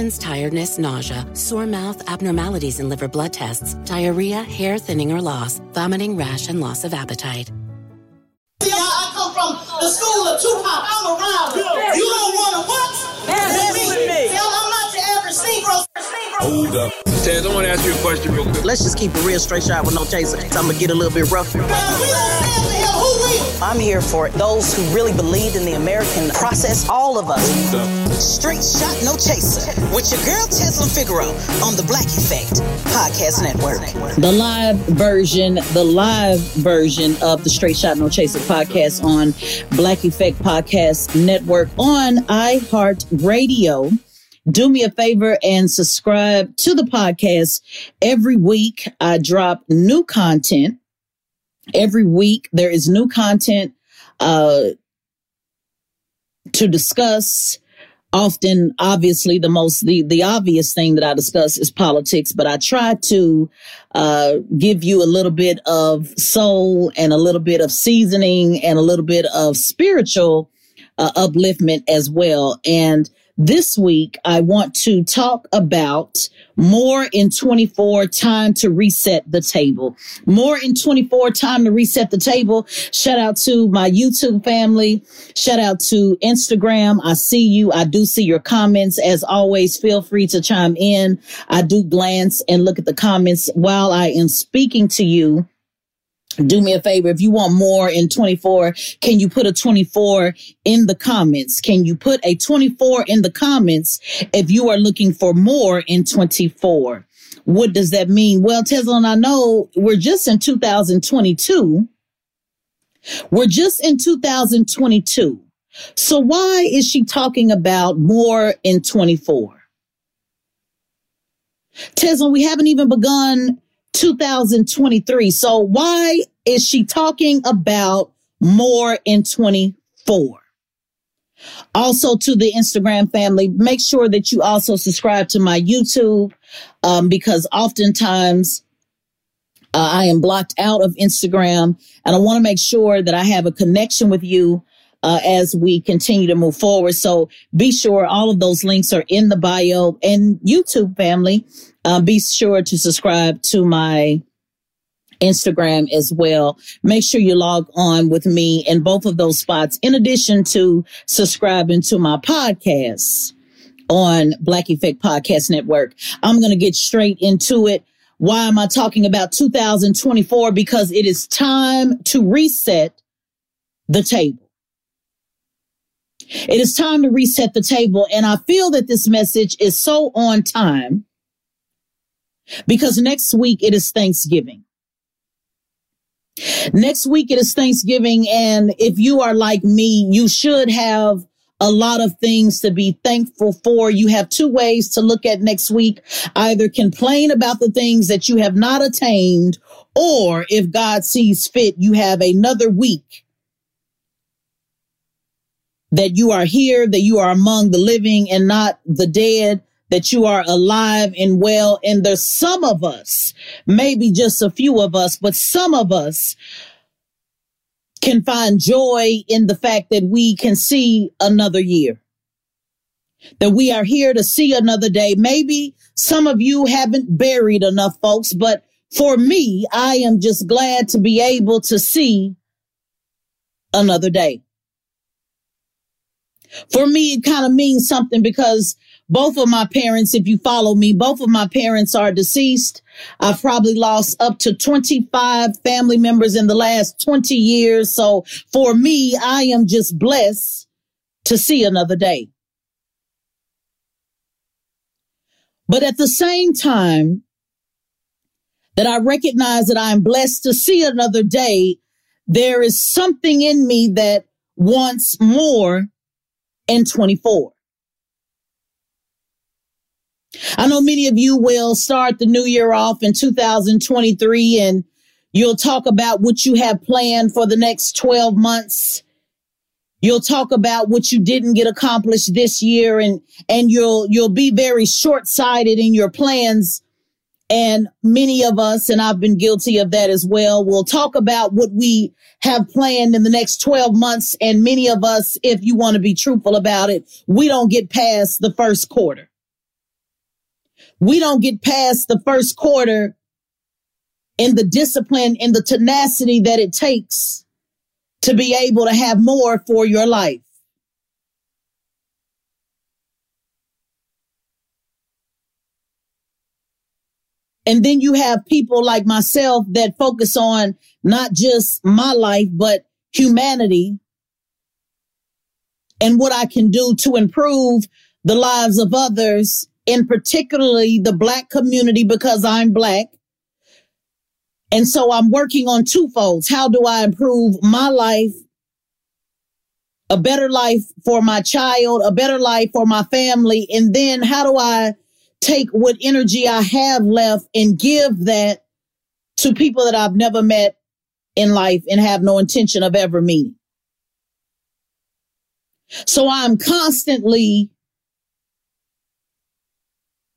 infections, tiredness, nausea, sore mouth, abnormalities in liver blood tests, diarrhea, hair thinning or loss, vomiting, rash, and loss of appetite. See, I, I come from the school of Tupac. I'm around. Yeah. You don't want to what? Dance with me. Tell I'm not your average Negro. Hold up. Taz, I want to ask you a question real quick. Let's just keep a real straight shot with no chaser. I'm going to get a little bit rough. we don't stand for. Who will? I'm here for those who really believe in the American process. All of us. Straight shot, no chaser. With your girl, Tezlyn Figaro on the Black Effect Podcast Network. The live version, the live version of the Straight Shot No Chaser podcast on Black Effect Podcast Network on iHeartRadio. Do me a favor and subscribe to the podcast. Every week I drop new content. Every week there is new content uh, to discuss. Often, obviously, the most the the obvious thing that I discuss is politics, but I try to uh, give you a little bit of soul and a little bit of seasoning and a little bit of spiritual uh, upliftment as well. And This week, I want to talk about more in 24 time to reset the table. More in 24 time to reset the table. Shout out to my YouTube family. Shout out to Instagram. I see you. I do see your comments. As always, feel free to chime in. I do glance and look at the comments while I am speaking to you do me a favor. If you want more in 24 can you put a 24 in the comments? Can you put a 24 in the comments if you are looking for more in 24 what does that mean? Well Tezlyn, i know we're just in 2022 we're just in 2022 so why is she talking about more in 24 Tezlyn, we haven't even begun 2023. So why is she talking about more in 24? Also to the Instagram family, make sure that you also subscribe to my YouTube um, because oftentimes uh, I am blocked out of Instagram and I want to make sure that I have a connection with you uh, as we continue to move forward. So be sure all of those links are in the bio and YouTube family uh, be sure to subscribe to my Instagram as well. Make sure you log on with me in both of those spots, in addition to subscribing to my podcasts on Black Effect Podcast Network. I'm going to get straight into it. Why am I talking about 2024? Because it is time to reset the table. It is time to reset the table. And I feel that this message is so on time because next week it is Thanksgiving. Next week it is Thanksgiving. And if you are like me, you should have a lot of things to be thankful for. You have two ways to look at next week. Either complain about the things that you have not attained, or if God sees fit, you have another week that you are here, that you are among the living and not the dead that you are alive and well. And there's some of us, maybe just a few of us, but some of us can find joy in the fact that we can see another year. That we are here to see another day. Maybe some of you haven't buried enough folks, but for me, I am just glad to be able to see another day. For me, it kind of means something because both of my parents, if you follow me, both of my parents are deceased. I've probably lost up to 25 family members in the last 20 years. So for me, I am just blessed to see another day. But at the same time that I recognize that I am blessed to see another day, there is something in me that wants more in 24. I know many of you will start the new year off in 2023 and you'll talk about what you have planned for the next 12 months. You'll talk about what you didn't get accomplished this year and, and you'll, you'll be very short sighted in your plans. And many of us, and I've been guilty of that as well, will talk about what we have planned in the next 12 months. And many of us, if you want to be truthful about it, we don't get past the first quarter we don't get past the first quarter in the discipline and the tenacity that it takes to be able to have more for your life. And then you have people like myself that focus on not just my life, but humanity and what I can do to improve the lives of others in particularly the black community because I'm black. And so I'm working on two folds. How do I improve my life? A better life for my child, a better life for my family. And then how do I take what energy I have left and give that to people that I've never met in life and have no intention of ever meeting? So I'm constantly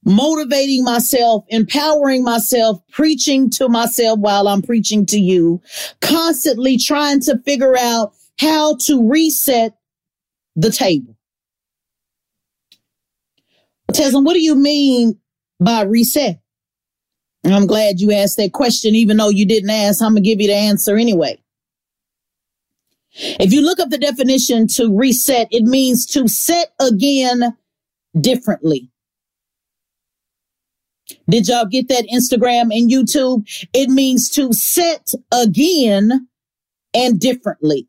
motivating myself, empowering myself, preaching to myself while I'm preaching to you, constantly trying to figure out how to reset the table. Tezlyn, what do you mean by reset? And I'm glad you asked that question, even though you didn't ask. I'm going to give you the answer anyway. If you look up the definition to reset, it means to set again differently. Did y'all get that Instagram and YouTube? It means to set again and differently.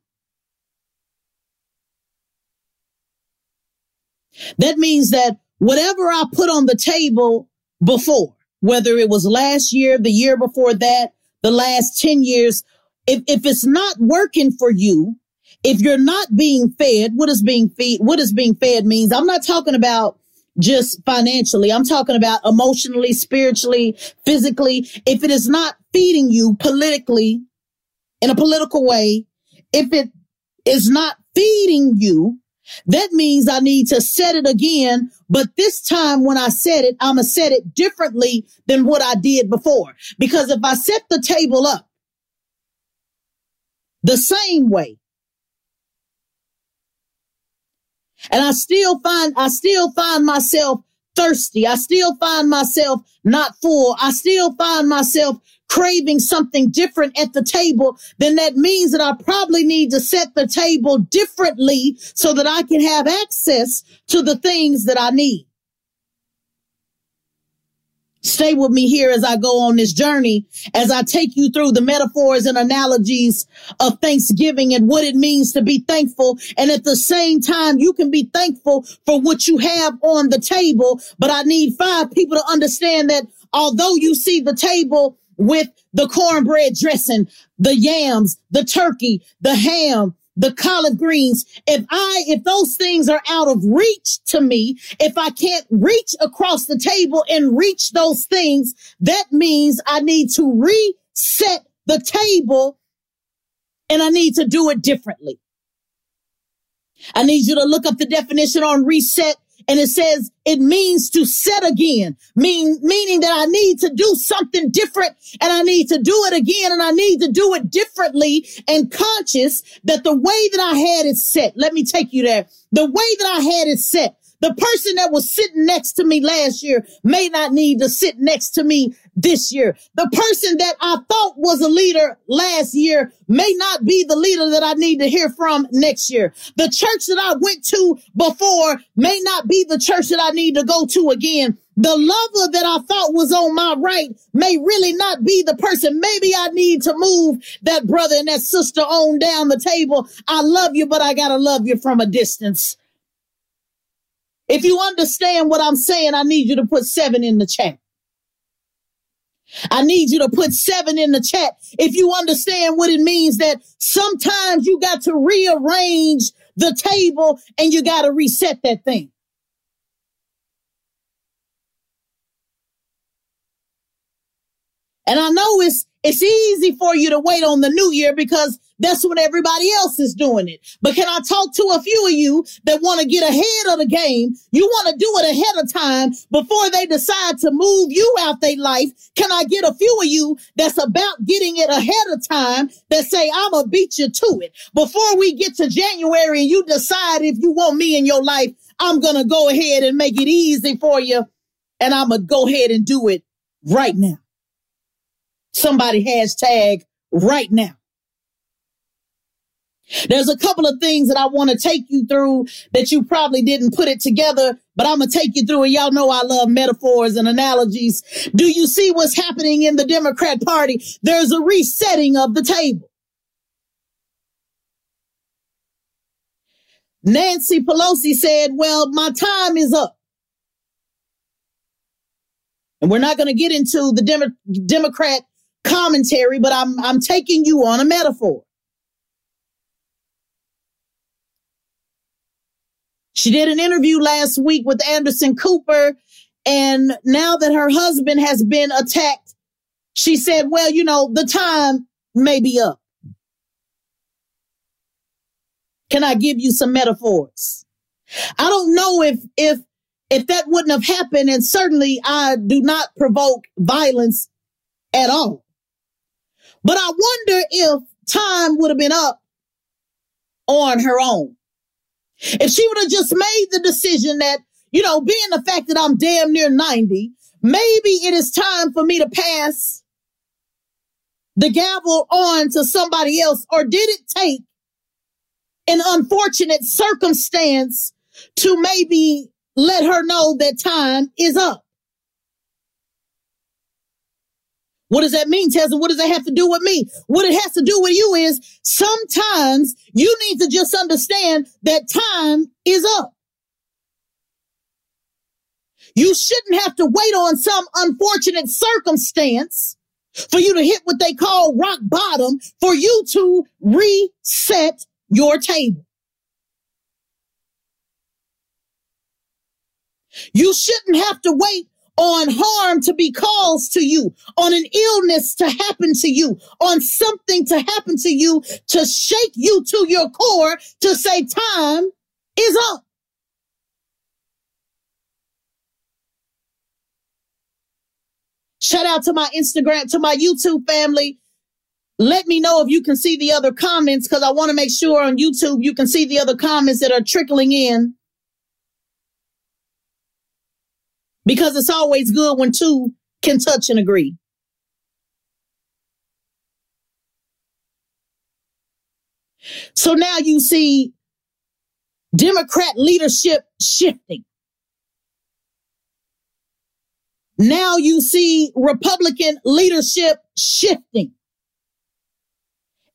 That means that whatever I put on the table before, whether it was last year, the year before that, the last 10 years, if, if it's not working for you, if you're not being fed, what is being fed? What is being fed means I'm not talking about just financially. I'm talking about emotionally, spiritually, physically. If it is not feeding you politically in a political way, if it is not feeding you, that means I need to set it again. But this time when I set it, I'm going to set it differently than what I did before. Because if I set the table up the same way, and I still find, I still find myself thirsty. I still find myself not full. I still find myself craving something different at the table, then that means that I probably need to set the table differently so that I can have access to the things that I need. Stay with me here as I go on this journey, as I take you through the metaphors and analogies of Thanksgiving and what it means to be thankful. And at the same time, you can be thankful for what you have on the table. But I need five people to understand that although you see the table with the cornbread dressing, the yams, the turkey, the ham, the collard greens. If I, if those things are out of reach to me, if I can't reach across the table and reach those things, that means I need to reset the table and I need to do it differently. I need you to look up the definition on reset and it says it means to set again, mean, meaning that I need to do something different and I need to do it again and I need to do it differently and conscious that the way that I had it set, let me take you there. The way that I had it set the person that was sitting next to me last year may not need to sit next to me this year. The person that I thought was a leader last year may not be the leader that I need to hear from next year. The church that I went to before may not be the church that I need to go to again. The lover that I thought was on my right may really not be the person. Maybe I need to move that brother and that sister on down the table. I love you, but I gotta love you from a distance. If you understand what I'm saying, I need you to put seven in the chat. I need you to put seven in the chat. If you understand what it means that sometimes you got to rearrange the table and you got to reset that thing. And I know it's, it's easy for you to wait on the new year because that's when everybody else is doing it. But can I talk to a few of you that want to get ahead of the game? You want to do it ahead of time before they decide to move you out their life. Can I get a few of you that's about getting it ahead of time that say, I'm going to beat you to it before we get to January and you decide if you want me in your life. I'm going to go ahead and make it easy for you. And I'm going to go ahead and do it right now. Somebody hashtag right now. There's a couple of things that I want to take you through that you probably didn't put it together, but I'm going to take you through it. Y'all know I love metaphors and analogies. Do you see what's happening in the Democrat party? There's a resetting of the table. Nancy Pelosi said, well, my time is up. And we're not going to get into the Demo- Democrat commentary, but I'm, I'm taking you on a metaphor. She did an interview last week with Anderson Cooper. And now that her husband has been attacked, she said, well, you know, the time may be up. Can I give you some metaphors? I don't know if, if, if that wouldn't have happened. And certainly I do not provoke violence at all. But I wonder if time would have been up on her own. If she would have just made the decision that, you know, being the fact that I'm damn near 90, maybe it is time for me to pass the gavel on to somebody else? Or did it take an unfortunate circumstance to maybe let her know that time is up? What does that mean, Tessa? What does that have to do with me? What it has to do with you is sometimes you need to just understand that time is up. You shouldn't have to wait on some unfortunate circumstance for you to hit what they call rock bottom for you to reset your table. You shouldn't have to wait on harm to be caused to you, on an illness to happen to you, on something to happen to you to shake you to your core to say time is up. Shout out to my Instagram, to my YouTube family. Let me know if you can see the other comments because I want to make sure on YouTube you can see the other comments that are trickling in. Because it's always good when two can touch and agree. So now you see Democrat leadership shifting. Now you see Republican leadership shifting.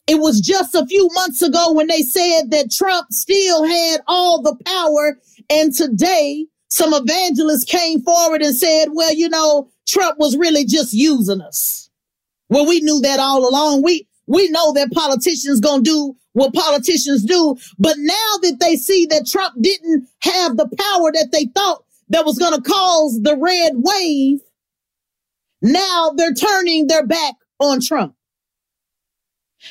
It was just a few months ago when they said that Trump still had all the power. And today some evangelists came forward and said, well, you know, Trump was really just using us. Well, we knew that all along. We, we know that politicians gonna do what politicians do. But now that they see that Trump didn't have the power that they thought that was to cause the red wave. Now they're turning their back on Trump.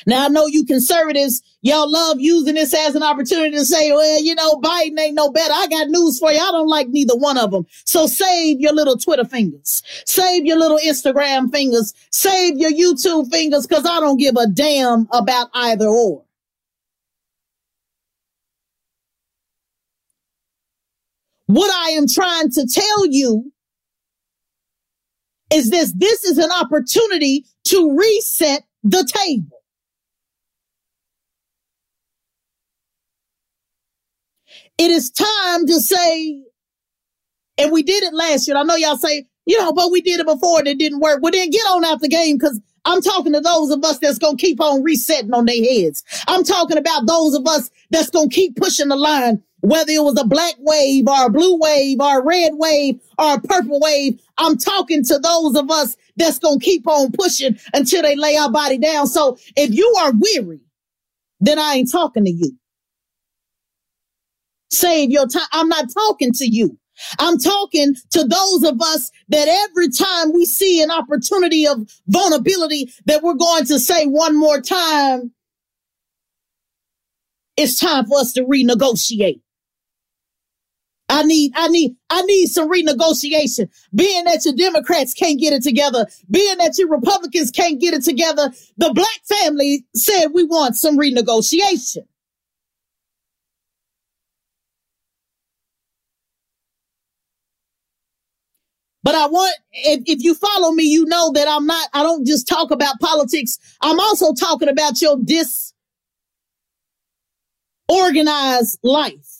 Now I know you conservatives, y'all love using this as an opportunity to say, well, you know, Biden ain't no better. I got news for you. I don't like neither one of them. So save your little Twitter fingers. Save your little Instagram fingers. Save your YouTube fingers because I don't give a damn about either or. What I am trying to tell you is this, this is an opportunity to reset the table. It is time to say, and we did it last year. I know y'all say, you know, but we did it before and it didn't work. Well, then get on out the game because I'm talking to those of us that's going to keep on resetting on their heads. I'm talking about those of us that's going to keep pushing the line whether it was a black wave or a blue wave or a red wave or a purple wave. I'm talking to those of us that's going to keep on pushing until they lay our body down. So if you are weary, then I ain't talking to you. Save your time. I'm not talking to you. I'm talking to those of us that every time we see an opportunity of vulnerability that we're going to say one more time, it's time for us to renegotiate. I need, I need, I need some renegotiation. Being that your Democrats can't get it together, being that your Republicans can't get it together, the black family said we want some renegotiation. But I want, if, if you follow me, you know that I'm not, I don't just talk about politics. I'm also talking about your disorganized life.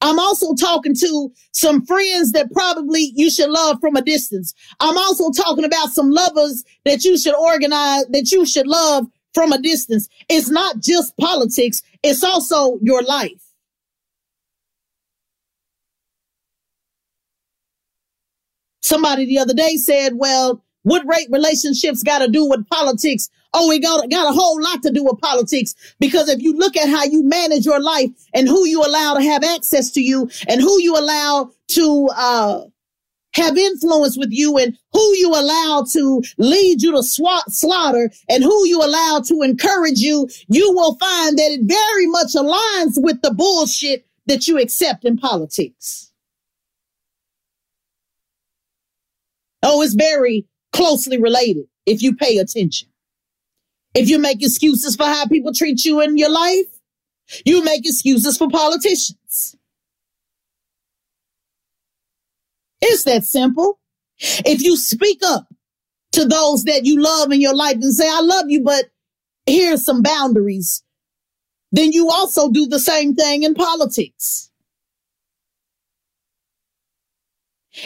I'm also talking to some friends that probably you should love from a distance. I'm also talking about some lovers that you should organize, that you should love from a distance. It's not just politics. It's also your life. Somebody the other day said, well, what rate relationships got to do with politics? Oh, it got, got a whole lot to do with politics because if you look at how you manage your life and who you allow to have access to you and who you allow to, uh, have influence with you and who you allow to lead you to swat, slaughter and who you allow to encourage you, you will find that it very much aligns with the bullshit that you accept in politics. Oh, it's very closely related if you pay attention. If you make excuses for how people treat you in your life, you make excuses for politicians. It's that simple. If you speak up to those that you love in your life and say, I love you, but here's some boundaries, then you also do the same thing in politics.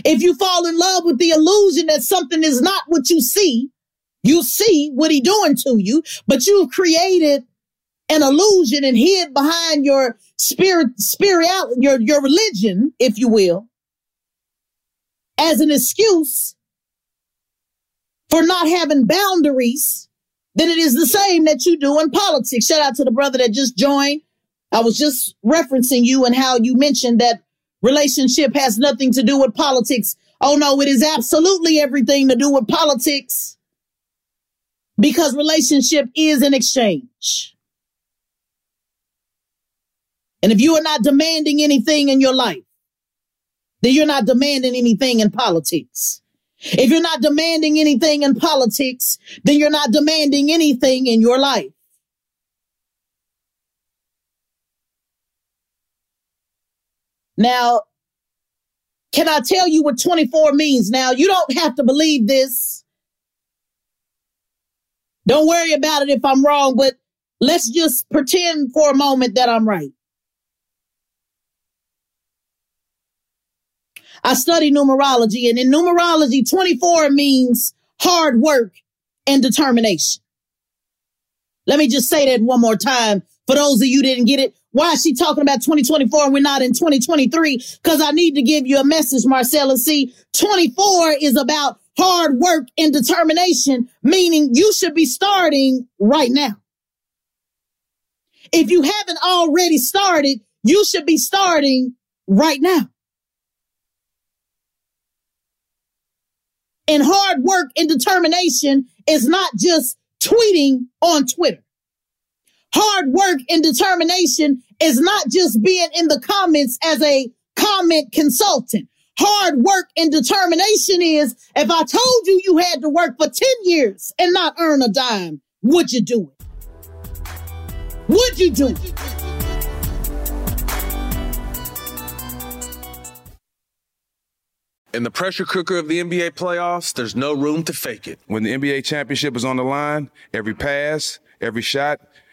If you fall in love with the illusion that something is not what you see, you see what he doing to you, but you've created an illusion and hid behind your spirit, spiritual, your, your religion, if you will, as an excuse for not having boundaries, then it is the same that you do in politics. Shout out to the brother that just joined. I was just referencing you and how you mentioned that relationship has nothing to do with politics. Oh no, it is absolutely everything to do with politics because relationship is an exchange. And if you are not demanding anything in your life, then you're not demanding anything in politics. If you're not demanding anything in politics, then you're not demanding anything in your life. Now, can I tell you what 24 means? Now, you don't have to believe this. Don't worry about it if I'm wrong, but let's just pretend for a moment that I'm right. I study numerology and in numerology, 24 means hard work and determination. Let me just say that one more time for those of you didn't get it. Why is she talking about 2024 and we're not in 2023? Cause I need to give you a message, Marcella. See, 24 is about hard work and determination, meaning you should be starting right now. If you haven't already started, you should be starting right now. And hard work and determination is not just tweeting on Twitter. Hard work and determination is not just being in the comments as a comment consultant. Hard work and determination is if I told you you had to work for 10 years and not earn a dime, would you do it? Would you do it? In the pressure cooker of the NBA playoffs, there's no room to fake it. When the NBA championship is on the line, every pass, every shot,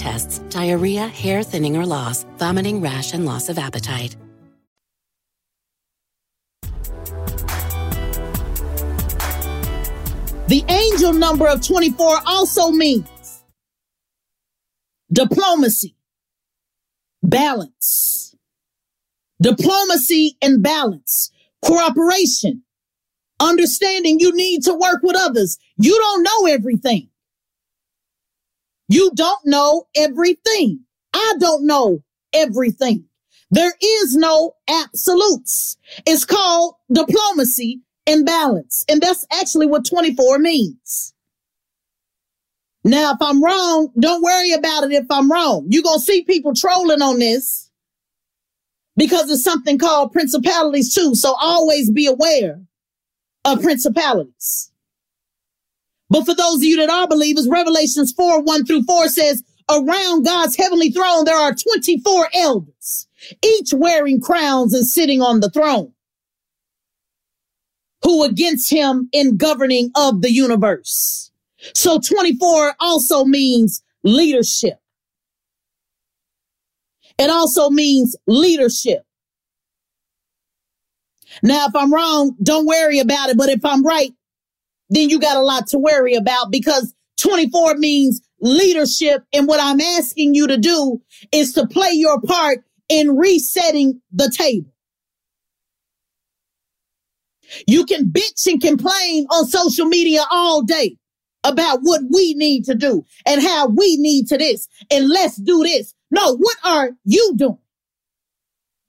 tests, diarrhea, hair thinning or loss, vomiting, rash, and loss of appetite. The angel number of 24 also means diplomacy, balance, diplomacy and balance, cooperation, understanding you need to work with others. You don't know everything. You don't know everything. I don't know everything. There is no absolutes. It's called diplomacy and balance. And that's actually what 24 means. Now, if I'm wrong, don't worry about it if I'm wrong. You're going to see people trolling on this because it's something called principalities too. So always be aware of principalities. But for those of you that are believers, Revelations 4, 1 through 4 says, around God's heavenly throne, there are 24 elders, each wearing crowns and sitting on the throne who against him in governing of the universe. So 24 also means leadership. It also means leadership. Now, if I'm wrong, don't worry about it. But if I'm right, then you got a lot to worry about because 24 means leadership. And what I'm asking you to do is to play your part in resetting the table. You can bitch and complain on social media all day about what we need to do and how we need to this and let's do this. No, what are you doing?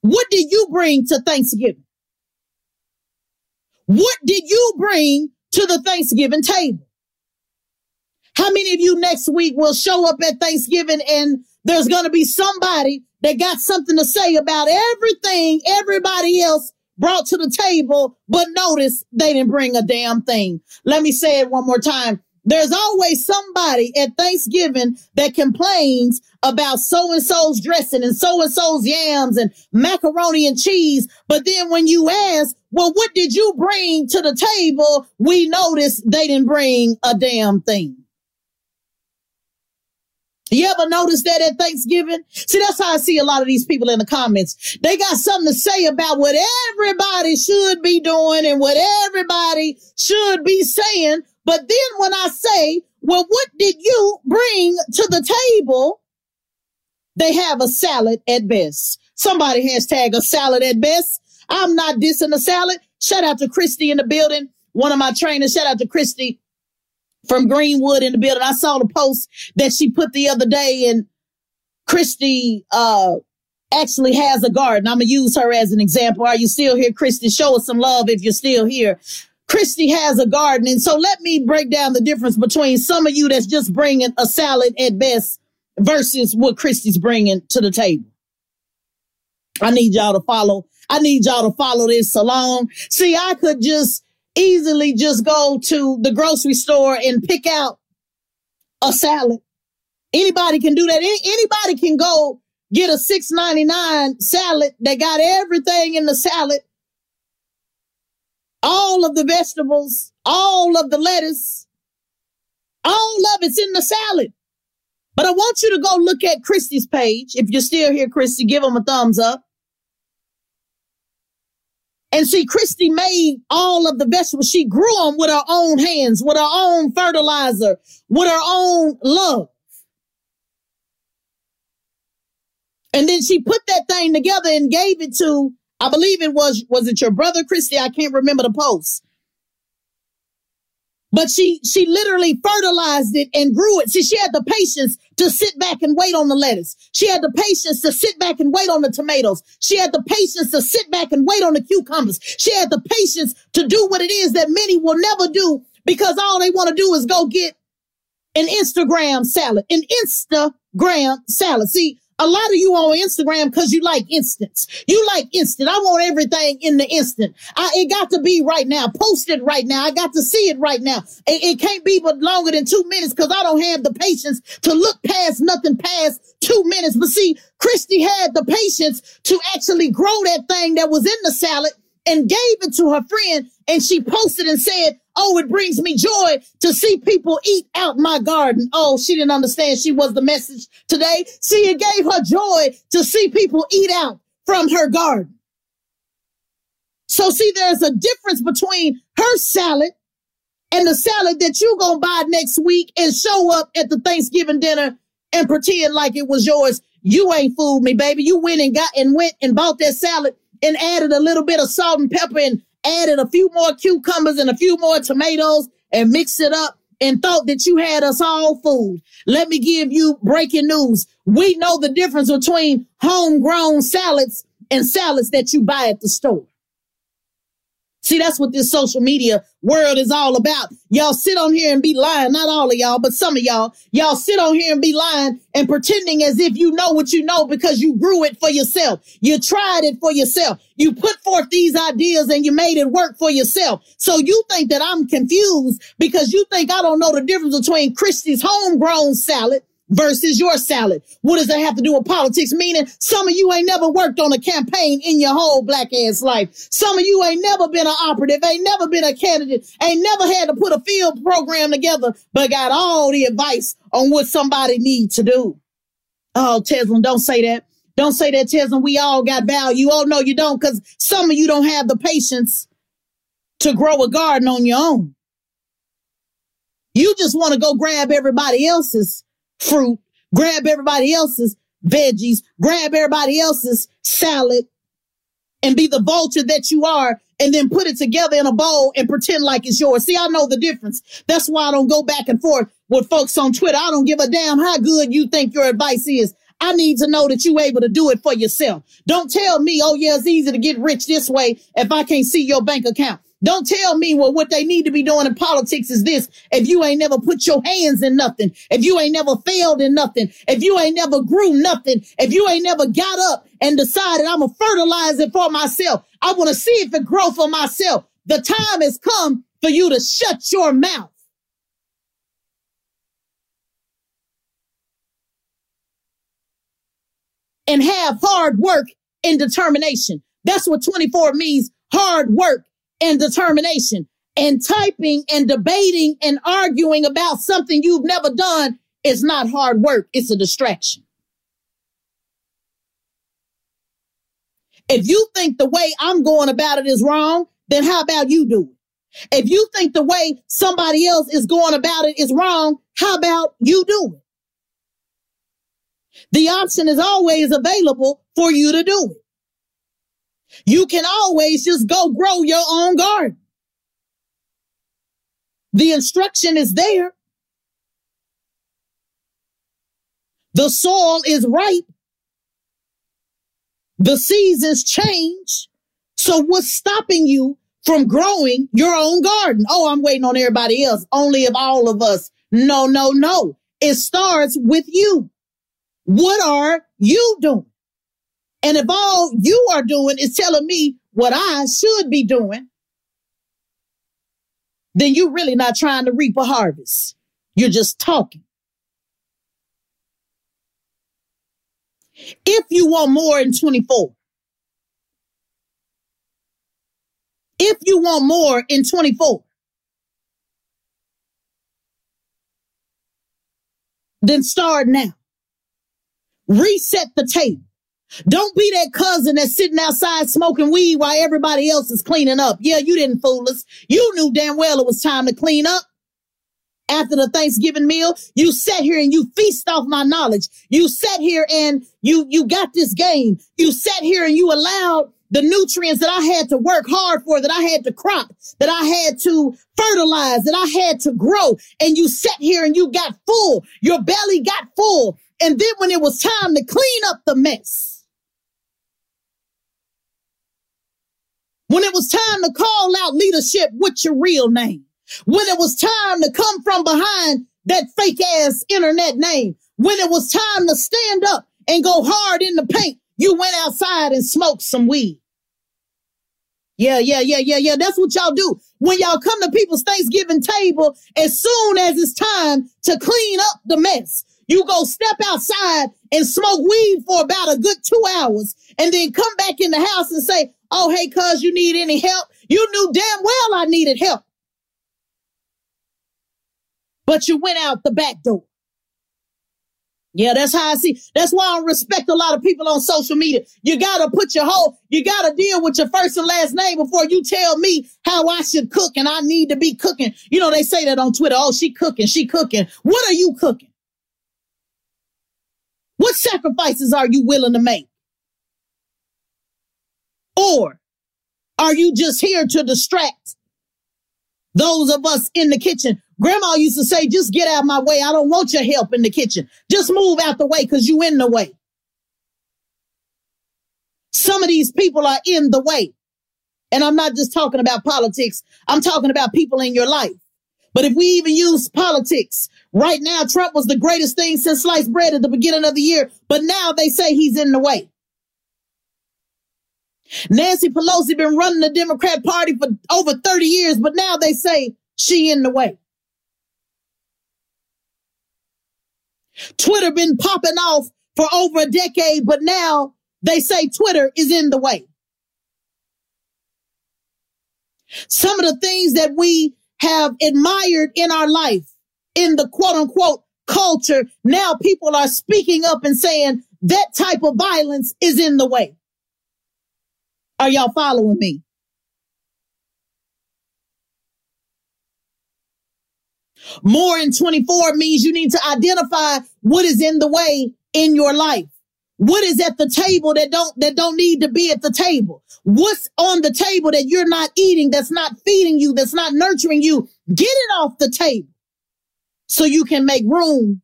What did you bring to Thanksgiving? What did you bring to the Thanksgiving table? How many of you next week will show up at Thanksgiving and there's going to be somebody that got something to say about everything everybody else brought to the table, but notice they didn't bring a damn thing. Let me say it one more time. There's always somebody at Thanksgiving that complains about so and so's dressing and so and so's yams and macaroni and cheese. But then when you ask, well, what did you bring to the table? We noticed they didn't bring a damn thing. You ever notice that at Thanksgiving? See, that's how I see a lot of these people in the comments. They got something to say about what everybody should be doing and what everybody should be saying. But then when I say, well, what did you bring to the table? They have a salad at best. Somebody hashtag a salad at best. I'm not dissing a salad. Shout out to Christy in the building. One of my trainers. Shout out to Christy from Greenwood in the building. I saw the post that she put the other day and Christy, uh, actually has a garden. I'm going to use her as an example. Are you still here, Christy? Show us some love if you're still here. Christy has a garden. And so let me break down the difference between some of you that's just bringing a salad at best versus what Christy's bringing to the table. I need y'all to follow. I need y'all to follow this along. See, I could just easily just go to the grocery store and pick out a salad. Anybody can do that. Anybody can go get a six ninety nine salad. They got everything in the salad, all of the vegetables, all of the lettuce, all of it's in the salad. But I want you to go look at Christy's page. If you're still here, Christy, give them a thumbs up. And see, Christy made all of the vegetables. She grew them with her own hands, with her own fertilizer, with her own love. And then she put that thing together and gave it to, I believe it was, was it your brother, Christy? I can't remember the post. But she, she literally fertilized it and grew it. See, she had the patience to sit back and wait on the lettuce. She had the patience to sit back and wait on the tomatoes. She had the patience to sit back and wait on the cucumbers. She had the patience to do what it is that many will never do because all they want to do is go get an Instagram salad, an Instagram salad. See, a lot of you on Instagram because you like instants. You like instant. I want everything in the instant. I, it got to be right now. Post it right now. I got to see it right now. It, it can't be but longer than two minutes because I don't have the patience to look past nothing past two minutes. But see, Christy had the patience to actually grow that thing that was in the salad and gave it to her friend. And she posted and said, Oh, it brings me joy to see people eat out my garden. Oh, she didn't understand she was the message today. See, it gave her joy to see people eat out from her garden. So see, there's a difference between her salad and the salad that you gonna buy next week and show up at the Thanksgiving dinner and pretend like it was yours. You ain't fooled me, baby. You went and got and went and bought that salad and added a little bit of salt and pepper and added a few more cucumbers and a few more tomatoes and mixed it up and thought that you had us all fooled. Let me give you breaking news. We know the difference between homegrown salads and salads that you buy at the store. See, that's what this social media world is all about. Y'all sit on here and be lying. Not all of y'all, but some of y'all. Y'all sit on here and be lying and pretending as if you know what you know because you grew it for yourself. You tried it for yourself. You put forth these ideas and you made it work for yourself. So you think that I'm confused because you think I don't know the difference between Christie's homegrown salad versus your salad. What does that have to do with politics? Meaning some of you ain't never worked on a campaign in your whole black ass life. Some of you ain't never been an operative, ain't never been a candidate, ain't never had to put a field program together, but got all the advice on what somebody needs to do. Oh, Tezlyn, don't say that. Don't say that, Tezlyn. We all got value. Oh, no, you don't, because some of you don't have the patience to grow a garden on your own. You just want to go grab everybody else's fruit, grab everybody else's veggies, grab everybody else's salad, and be the vulture that you are, and then put it together in a bowl and pretend like it's yours. See, I know the difference. That's why I don't go back and forth with folks on Twitter. I don't give a damn how good you think your advice is. I need to know that you're able to do it for yourself. Don't tell me, oh yeah, it's easy to get rich this way if I can't see your bank account. Don't tell me well what they need to be doing in politics is this. If you ain't never put your hands in nothing, if you ain't never failed in nothing, if you ain't never grew nothing, if you ain't never got up and decided I'm gonna fertilize it for myself. I want to see if it grow for myself. The time has come for you to shut your mouth. And have hard work and determination. That's what 24 means. Hard work and determination. And typing and debating and arguing about something you've never done is not hard work. It's a distraction. If you think the way I'm going about it is wrong, then how about you do it? If you think the way somebody else is going about it is wrong, how about you do it? The option is always available for you to do it. You can always just go grow your own garden. The instruction is there. The soil is ripe. The seasons change. So what's stopping you from growing your own garden? Oh, I'm waiting on everybody else. Only of all of us. No, no, no. It starts with you. What are you doing? And if all you are doing is telling me what I should be doing, then you're really not trying to reap a harvest. You're just talking. If you want more in 24, if you want more in 24, then start now. Reset the table. Don't be that cousin that's sitting outside smoking weed while everybody else is cleaning up. Yeah, you didn't fool us. You knew damn well it was time to clean up. After the Thanksgiving meal, you sat here and you feast off my knowledge. You sat here and you, you got this game. You sat here and you allowed the nutrients that I had to work hard for, that I had to crop, that I had to fertilize, that I had to grow. And you sat here and you got full. Your belly got full. And then when it was time to clean up the mess, when it was time to call out leadership with your real name, when it was time to come from behind that fake ass internet name, when it was time to stand up and go hard in the paint, you went outside and smoked some weed. Yeah, yeah, yeah, yeah, yeah. That's what y'all do. When y'all come to people's Thanksgiving table, as soon as it's time to clean up the mess, you go step outside and smoke weed for about a good two hours and then come back in the house and say, Oh, hey, cuz you need any help? You knew damn well I needed help. But you went out the back door. Yeah, that's how I see. That's why I respect a lot of people on social media. You gotta put your whole, you gotta deal with your first and last name before you tell me how I should cook and I need to be cooking. You know, they say that on Twitter. Oh, she cooking, she cooking. What are you cooking? What sacrifices are you willing to make? Or are you just here to distract those of us in the kitchen? Grandma used to say, just get out of my way. I don't want your help in the kitchen. Just move out the way because you in the way. Some of these people are in the way. And I'm not just talking about politics. I'm talking about people in your life. But if we even use politics, right now, Trump was the greatest thing since sliced bread at the beginning of the year. But now they say he's in the way. Nancy Pelosi been running the Democrat party for over 30 years, but now they say she in the way. Twitter been popping off for over a decade, but now they say Twitter is in the way. Some of the things that we have admired in our life in the quote unquote culture, now people are speaking up and saying that type of violence is in the way. Are y'all following me? More in 24 means you need to identify what is in the way in your life. What is at the table that don't, that don't need to be at the table? What's on the table that you're not eating, that's not feeding you, that's not nurturing you? Get it off the table so you can make room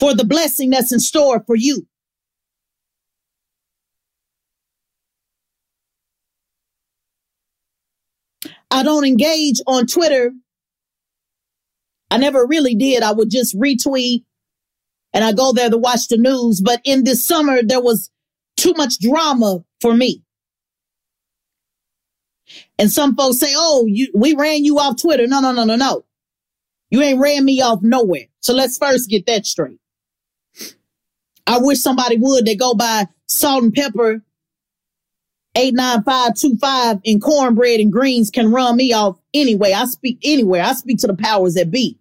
for the blessing that's in store for you. I don't engage on Twitter I never really did. I would just retweet and I go there to watch the news. But in this summer, there was too much drama for me. And some folks say, oh, you, we ran you off Twitter. No, no, no, no, no. You ain't ran me off nowhere. So let's first get that straight. I wish somebody would. They go by salt and pepper 89525 and cornbread and greens can run me off anyway. I speak anywhere. I speak to the powers that be.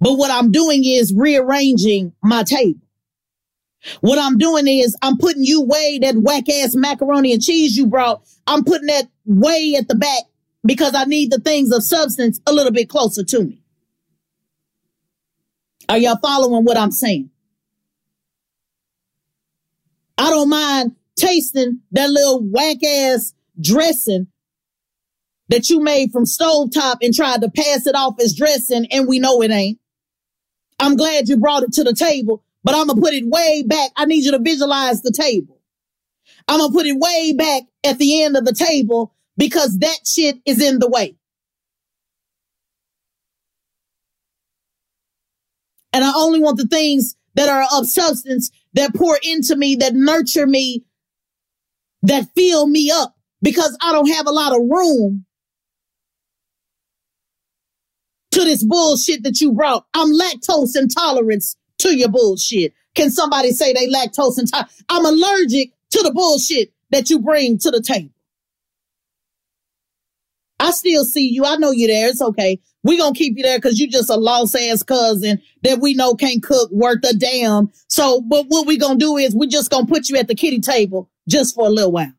But what I'm doing is rearranging my table. What I'm doing is I'm putting you way that whack ass macaroni and cheese you brought. I'm putting that way at the back because I need the things of substance a little bit closer to me. Are y'all following what I'm saying? I don't mind tasting that little whack ass dressing that you made from stovetop and tried to pass it off as dressing and we know it ain't. I'm glad you brought it to the table, but I'm gonna put it way back. I need you to visualize the table. I'm gonna put it way back at the end of the table because that shit is in the way. And I only want the things that are of substance that pour into me, that nurture me, that fill me up because I don't have a lot of room to this bullshit that you brought. I'm lactose intolerant to your bullshit. can somebody say they lactose intolerant? I'm allergic to the bullshit that you bring to the table. I still see you. I know you there. It's okay. We gonna keep you there because you're just a lost ass cousin that we know can't cook worth a damn. So, but what we gonna do is we just gonna put you at the kitty table just for a little while.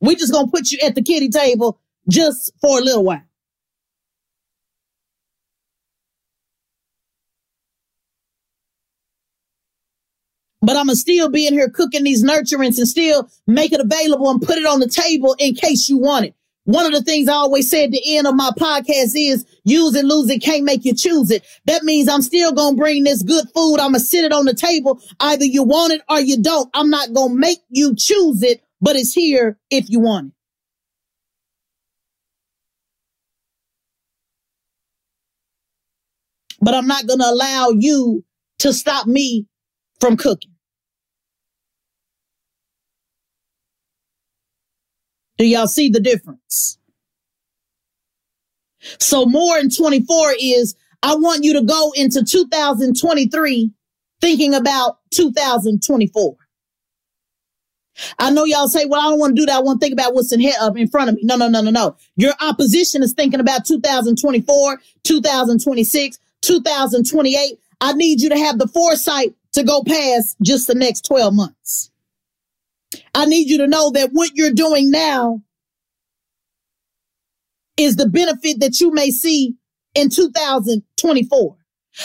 We just gonna put you at the kitty table just for a little while. But I'm gonna still be in here cooking these nurturants and still make it available and put it on the table in case you want it. One of the things I always say at the end of my podcast is use it, lose it, can't make you choose it. That means I'm still going to bring this good food. I'm going to sit it on the table. Either you want it or you don't. I'm not going to make you choose it, but it's here if you want it. But I'm not going to allow you to stop me from cooking. Do y'all see the difference? So more in 24 is I want you to go into 2023 thinking about 2024. I know y'all say, well, I don't want to do that. I want to think about what's in here up uh, in front of me. No, no, no, no, no. Your opposition is thinking about 2024, 2026, 2028. I need you to have the foresight to go past just the next 12 months. I need you to know that what you're doing now is the benefit that you may see in 2024.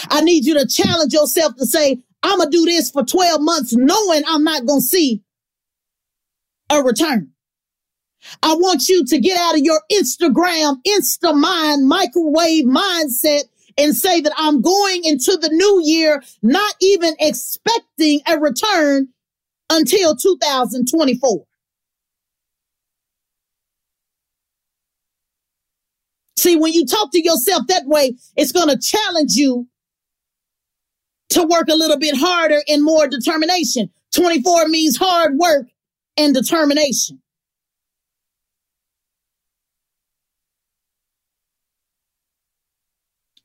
I need you to challenge yourself to say, I'm going to do this for 12 months knowing I'm not going to see a return. I want you to get out of your Instagram, Insta mind, microwave mindset and say that I'm going into the new year, not even expecting a return until 2024. See, when you talk to yourself that way, it's going to challenge you to work a little bit harder and more determination. 24 means hard work and determination.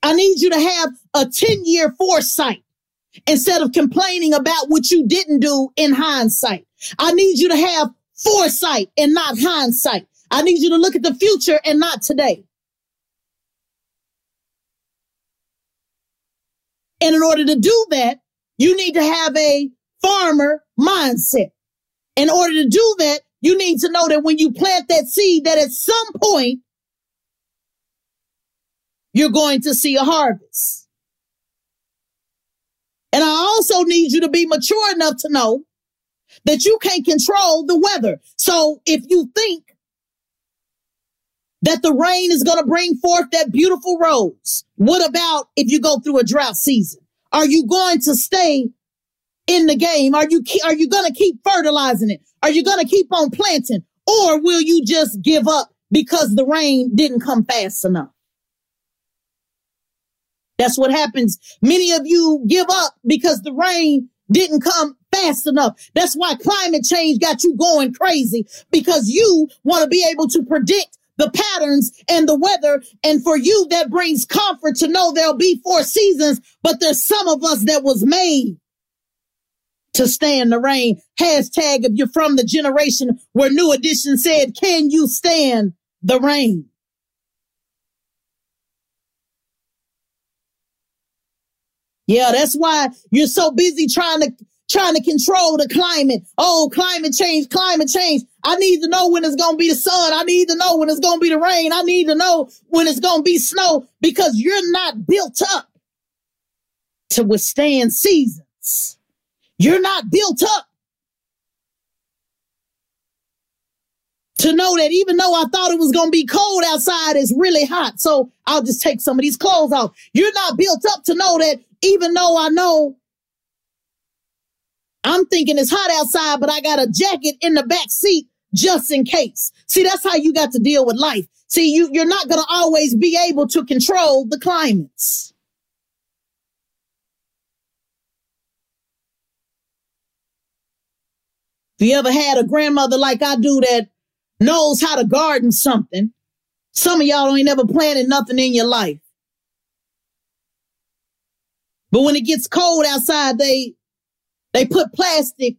I need you to have a 10 year foresight instead of complaining about what you didn't do in hindsight. I need you to have foresight and not hindsight. I need you to look at the future and not today. And in order to do that, you need to have a farmer mindset. In order to do that, you need to know that when you plant that seed, that at some point, you're going to see a harvest. And I also need you to be mature enough to know that you can't control the weather. So if you think that the rain is going to bring forth that beautiful rose, what about if you go through a drought season? Are you going to stay in the game? Are you, are you going to keep fertilizing it? Are you going to keep on planting or will you just give up because the rain didn't come fast enough? That's what happens. Many of you give up because the rain didn't come fast enough. That's why climate change got you going crazy because you want to be able to predict the patterns and the weather. And for you, that brings comfort to know there'll be four seasons, but there's some of us that was made to stand the rain. Hashtag if you're from the generation where New Edition said, can you stand the rain? Yeah, that's why you're so busy trying to trying to control the climate. Oh, climate change, climate change. I need to know when it's going to be the sun. I need to know when it's going to be the rain. I need to know when it's going to be snow because you're not built up to withstand seasons. You're not built up to know that even though I thought it was going to be cold outside, it's really hot. So I'll just take some of these clothes off. You're not built up to know that even though I know I'm thinking it's hot outside, but I got a jacket in the back seat just in case. See, that's how you got to deal with life. See, you, you're not going to always be able to control the climates. If you ever had a grandmother like I do that knows how to garden something, some of y'all ain't never planted nothing in your life. But when it gets cold outside, they they put plastic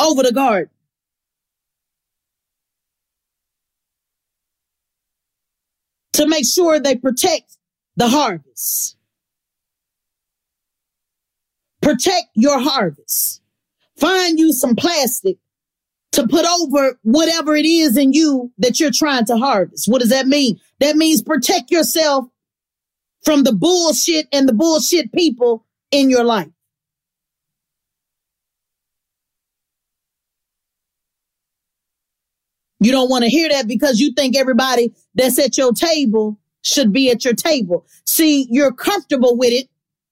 over the garden. To make sure they protect the harvest. Protect your harvest. Find you some plastic to put over whatever it is in you that you're trying to harvest. What does that mean? That means protect yourself from the bullshit and the bullshit people in your life. You don't want to hear that because you think everybody that's at your table should be at your table. See, you're comfortable with it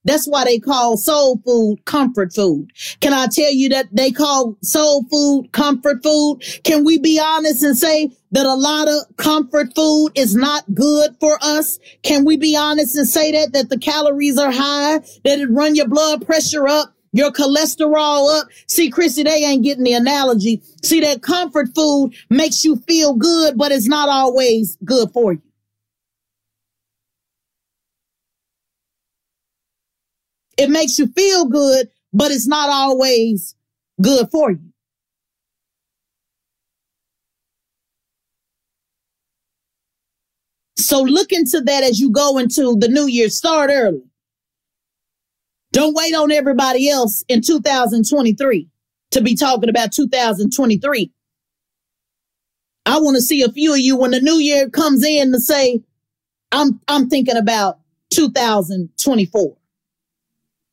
that's why they call soul food comfort food. Can I tell you that they call soul food comfort food? Can we be honest and say that a lot of comfort food is not good for us? Can we be honest and say that, that the calories are high, that it run your blood pressure up? Your cholesterol up. See, Chrissy, they ain't getting the analogy. See, that comfort food makes you feel good, but it's not always good for you. It makes you feel good, but it's not always good for you. So look into that as you go into the new year. Start early. Don't wait on everybody else in 2023 to be talking about 2023. I want to see a few of you when the new year comes in to say, I'm, I'm thinking about 2024.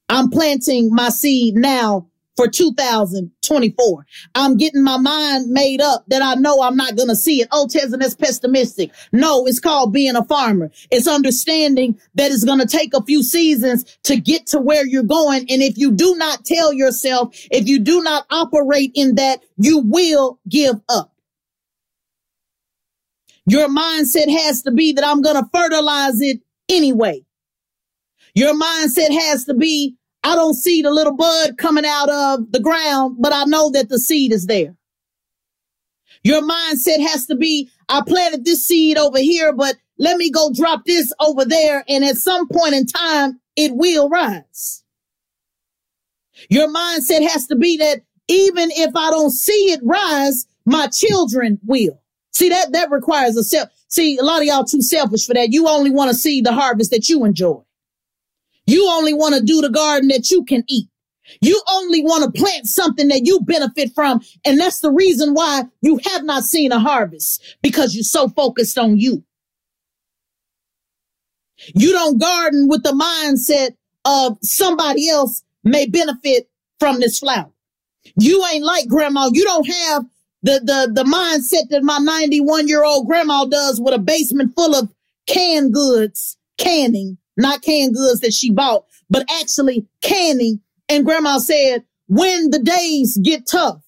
I'm planting my seed now for 2024. I'm getting my mind made up that I know I'm not going to see it. Oh, Tezlyn, that's pessimistic. No, it's called being a farmer. It's understanding that it's going to take a few seasons to get to where you're going. And if you do not tell yourself, if you do not operate in that, you will give up. Your mindset has to be that I'm going to fertilize it anyway. Your mindset has to be, I don't see the little bud coming out of the ground, but I know that the seed is there. Your mindset has to be, I planted this seed over here, but let me go drop this over there. And at some point in time, it will rise. Your mindset has to be that even if I don't see it rise, my children will. See that, that requires a self. See, a lot of y'all too selfish for that. You only want to see the harvest that you enjoy. You only want to do the garden that you can eat. You only want to plant something that you benefit from. And that's the reason why you have not seen a harvest because you're so focused on you. You don't garden with the mindset of somebody else may benefit from this flower. You ain't like grandma. You don't have the, the, the mindset that my 91 year old grandma does with a basement full of canned goods, canning not canned goods that she bought, but actually canning. And grandma said, when the days get tough,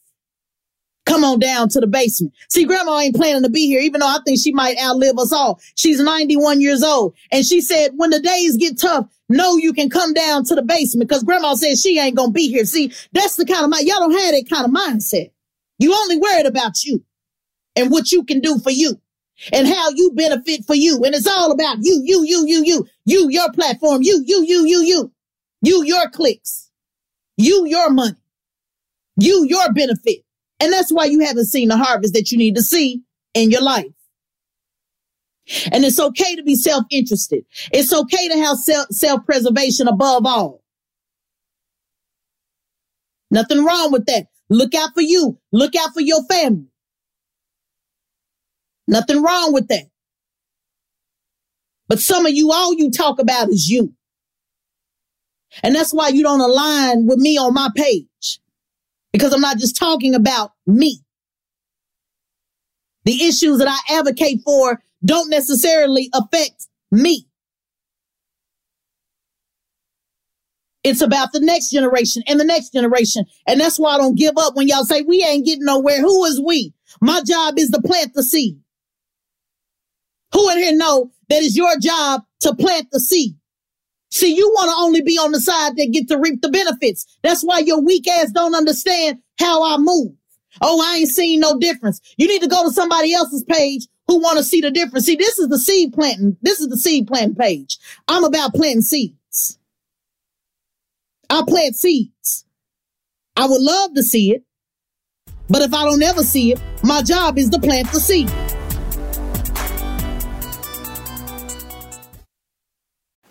come on down to the basement. See, grandma ain't planning to be here, even though I think she might outlive us all. She's 91 years old. And she said, when the days get tough, no, you can come down to the basement because grandma said she ain't going to be here. See, that's the kind of mind. Y'all don't have that kind of mindset. You only worried about you and what you can do for you and how you benefit for you. And it's all about you, you, you, you, you, you, your platform, you, you, you, you, you, you, your clicks, you, your money, you, your benefit. And that's why you haven't seen the harvest that you need to see in your life. And it's okay to be self-interested. It's okay to have self, self-preservation above all. Nothing wrong with that. Look out for you. Look out for your family. Nothing wrong with that. But some of you, all you talk about is you. And that's why you don't align with me on my page because I'm not just talking about me. The issues that I advocate for don't necessarily affect me. It's about the next generation and the next generation. And that's why I don't give up when y'all say we ain't getting nowhere. Who is we? My job is to plant the seed. Who in here know that it's your job to plant the seed? See, you want to only be on the side that get to reap the benefits. That's why your weak ass don't understand how I move. Oh, I ain't seen no difference. You need to go to somebody else's page who want to see the difference. See, this is the seed planting. This is the seed planting page. I'm about planting seeds. I plant seeds. I would love to see it, but if I don't ever see it, my job is to plant the seed.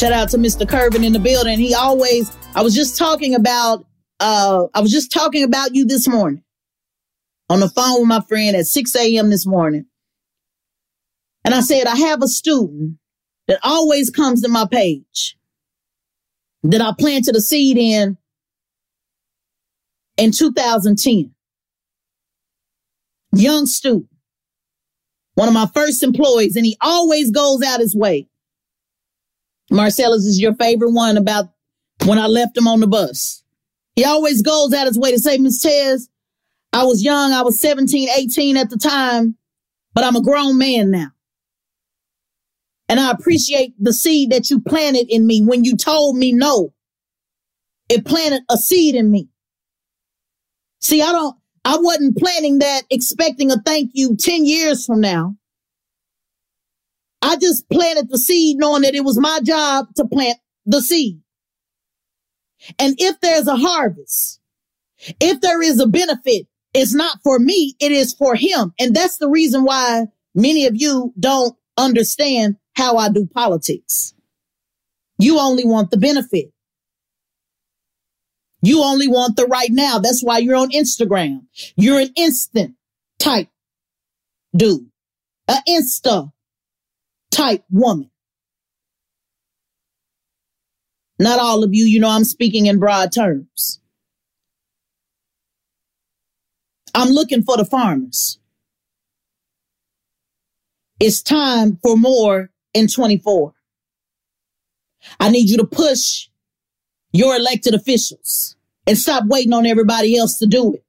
Shout out to Mr. Curvin in the building. He always, I was just talking about, uh, I was just talking about you this morning on the phone with my friend at 6 a.m. this morning. And I said, I have a student that always comes to my page that I planted a seed in in 2010. Young student, one of my first employees, and he always goes out his way Marcellus is your favorite one about when I left him on the bus. He always goes out his way to say, Miss Tez, I was young. I was 17, 18 at the time, but I'm a grown man now. And I appreciate the seed that you planted in me when you told me no. It planted a seed in me. See, I don't, I wasn't planning that expecting a thank you 10 years from now. I just planted the seed knowing that it was my job to plant the seed. And if there's a harvest, if there is a benefit, it's not for me, it is for him. And that's the reason why many of you don't understand how I do politics. You only want the benefit. You only want the right now. That's why you're on Instagram. You're an instant type dude, an insta type woman. Not all of you, you know, I'm speaking in broad terms. I'm looking for the farmers. It's time for more in 24. I need you to push your elected officials and stop waiting on everybody else to do it.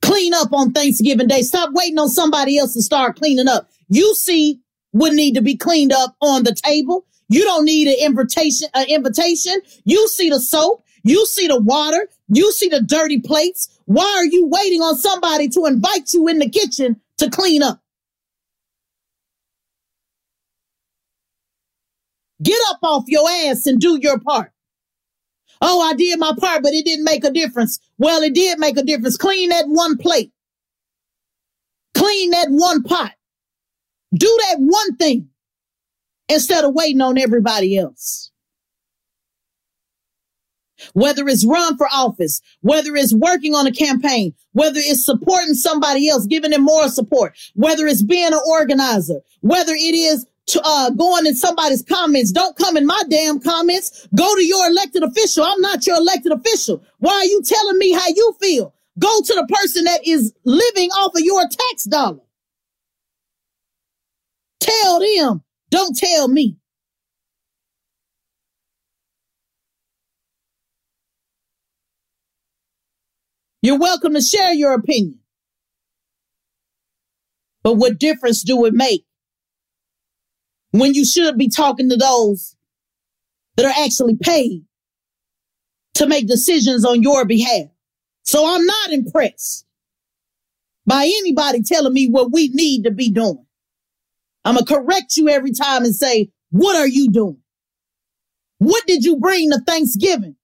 Clean up on Thanksgiving Day. Stop waiting on somebody else to start cleaning up. You see what need to be cleaned up on the table. You don't need an invitation, an invitation. You see the soap. You see the water. You see the dirty plates. Why are you waiting on somebody to invite you in the kitchen to clean up? Get up off your ass and do your part. Oh, I did my part, but it didn't make a difference. Well, it did make a difference. Clean that one plate. Clean that one pot. Do that one thing instead of waiting on everybody else. Whether it's run for office, whether it's working on a campaign, whether it's supporting somebody else, giving them more support, whether it's being an organizer, whether it is to, uh, going in somebody's comments. Don't come in my damn comments. Go to your elected official. I'm not your elected official. Why are you telling me how you feel? Go to the person that is living off of your tax dollar. Tell them. Don't tell me. You're welcome to share your opinion. But what difference do it make when you should be talking to those that are actually paid to make decisions on your behalf? So I'm not impressed by anybody telling me what we need to be doing. I'm going to correct you every time and say, what are you doing? What did you bring to Thanksgiving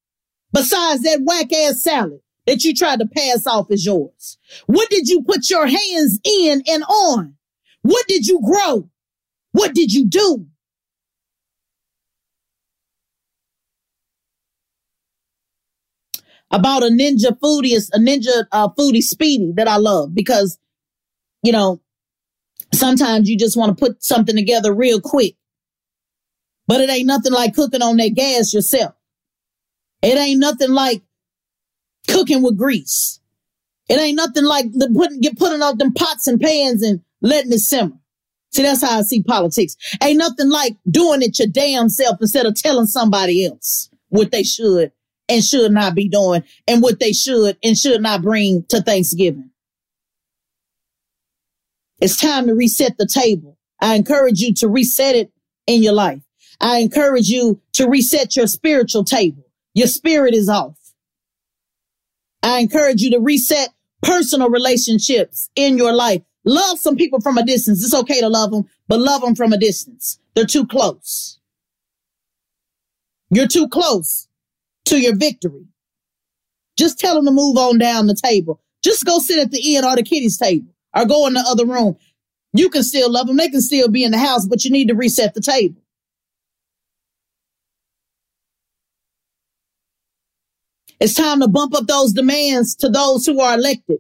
besides that whack ass salad? that you tried to pass off as yours? What did you put your hands in and on? What did you grow? What did you do? About a Ninja Foodi, a ninja uh, foodie speedy that I love because, you know, sometimes you just want to put something together real quick. But it ain't nothing like cooking on that gas yourself. It ain't nothing like cooking with grease. It ain't nothing like the putting get putting out them pots and pans and letting it simmer. See, that's how I see politics. Ain't nothing like doing it your damn self instead of telling somebody else what they should and should not be doing and what they should and should not bring to Thanksgiving. It's time to reset the table. I encourage you to reset it in your life. I encourage you to reset your spiritual table. Your spirit is off. I encourage you to reset personal relationships in your life. Love some people from a distance. It's okay to love them, but love them from a distance. They're too close. You're too close to your victory. Just tell them to move on down the table. Just go sit at the end or the kiddies table or go in the other room. You can still love them. They can still be in the house, but you need to reset the table. It's time to bump up those demands to those who are elected.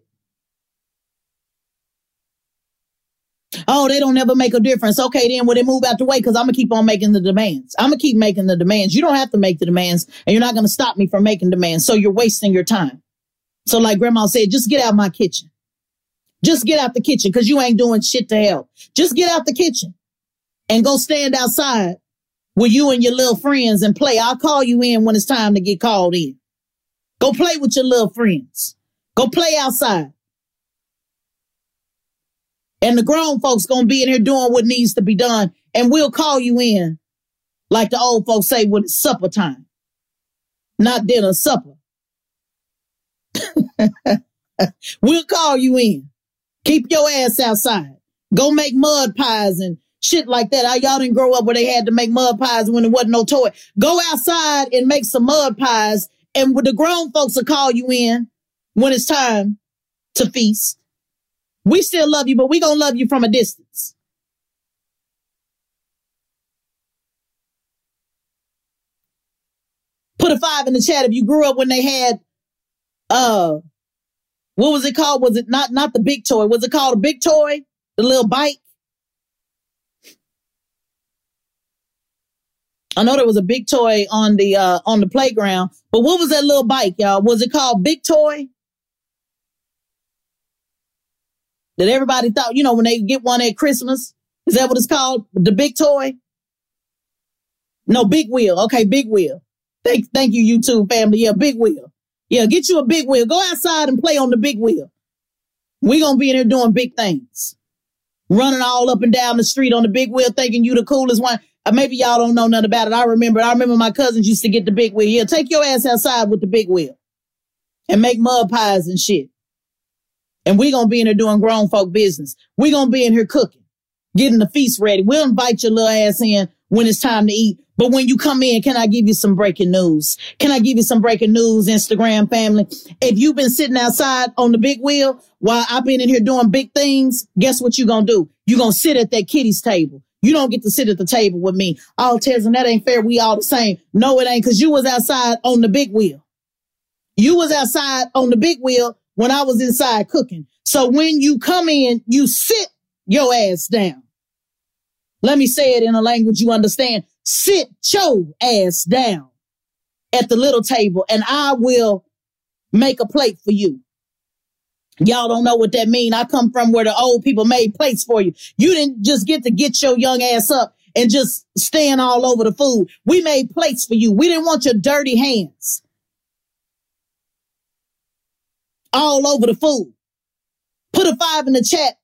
Oh, they don't ever make a difference. Okay, then when they move out the way, because I'm gonna keep on making the demands. I'm gonna keep making the demands. You don't have to make the demands, and you're not gonna stop me from making demands. So you're wasting your time. So, like Grandma said, just get out my kitchen. Just get out the kitchen because you ain't doing shit to help. Just get out the kitchen and go stand outside with you and your little friends and play. I'll call you in when it's time to get called in. Go play with your little friends. Go play outside. And the grown folks gonna be in here doing what needs to be done. And we'll call you in, like the old folks say when it's supper time. not dinner, supper. we'll call you in. Keep your ass outside. Go make mud pies and shit like that. I, y'all didn't grow up where they had to make mud pies when there wasn't no toy. Go outside and make some mud pies, and the grown folks will call you in when it's time to feast. We still love you, but we gonna love you from a distance. Put a five in the chat if you grew up when they had uh what was it called? Was it not not the big toy? Was it called a big toy? The little bike? I know there was a big toy on the uh on the playground, but what was that little bike, y'all? Was it called Big Toy? That everybody thought, you know, when they get one at Christmas, is that what it's called? The big toy? No, big wheel. Okay, big wheel. Thank, thank you, YouTube family. Yeah, big wheel. Yeah, get you a big wheel. Go outside and play on the big wheel. we gonna be in here doing big things. Running all up and down the street on the big wheel, thinking you the coolest one. Uh, maybe y'all don't know nothing about it. I remember, I remember my cousins used to get the big wheel. Yeah, take your ass outside with the big wheel and make mud pies and shit. And we gonna be in here doing grown folk business. we gonna be in here cooking, getting the feast ready. We'll invite your little ass in when it's time to eat. But when you come in, can I give you some breaking news? Can I give you some breaking news, Instagram family? If you've been sitting outside on the big wheel while I've been in here doing big things, guess what you're gonna do? You're gonna sit at that kitty's table. You don't get to sit at the table with me. All tells and that ain't fair. We all the same. No, it ain't because you was outside on the big wheel. You was outside on the big wheel when I was inside cooking. So when you come in, you sit your ass down. Let me say it in a language you understand. Sit your ass down at the little table and I will make a plate for you. Y'all don't know what that mean. I come from where the old people made plates for you. You didn't just get to get your young ass up and just stand all over the food. We made plates for you. We didn't want your dirty hands all over the food. Put a five in the chat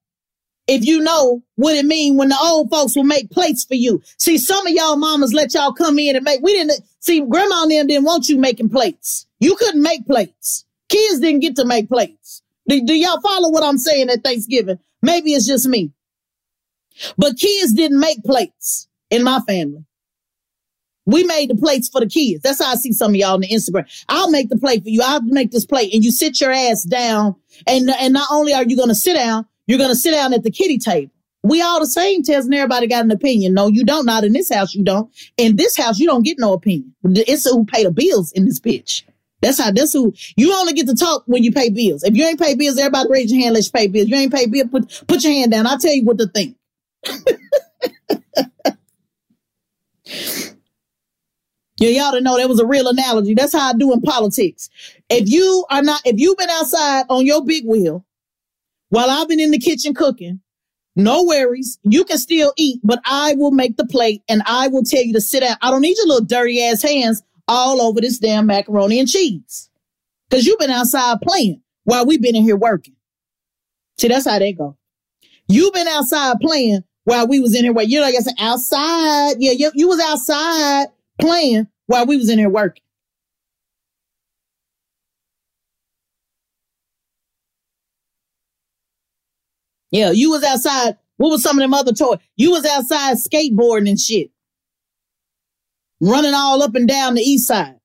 if you know what it mean when the old folks will make plates for you. See, some of y'all mamas let y'all come in and make, we didn't, see, grandma and them didn't want you making plates. You couldn't make plates. Kids didn't get to make plates. Do, do y'all follow what I'm saying at Thanksgiving? Maybe it's just me. But kids didn't make plates in my family. We made the plates for the kids. That's how I see some of y'all on the Instagram. I'll make the plate for you. I'll make this plate and you sit your ass down. And, and not only are you going to sit down, you're going to sit down at the kitty table. We all the same, Tess, and everybody got an opinion. No, you don't. Not in this house, you don't. In this house, you don't get no opinion. It's who pay the bills in this bitch. That's how, that's who, you only get to talk when you pay bills. If you ain't pay bills, everybody raise your hand, let's pay bills. You ain't pay bills, put, put your hand down. I'll tell you what to think. Yeah, y'all to know that was a real analogy. That's how I do in politics. If you are not, if you've been outside on your big wheel while I've been in the kitchen cooking, no worries. You can still eat, but I will make the plate and I will tell you to sit down. I don't need your little dirty ass hands all over this damn macaroni and cheese. Cause you've been outside playing while we've been in here working. See, that's how they go. You've been outside playing while we was in here. You know, like I said, outside. Yeah, you, you was outside playing while we was in here working. Yeah, you was outside. What was some of them other toys? You was outside skateboarding and shit. Running all up and down the east side.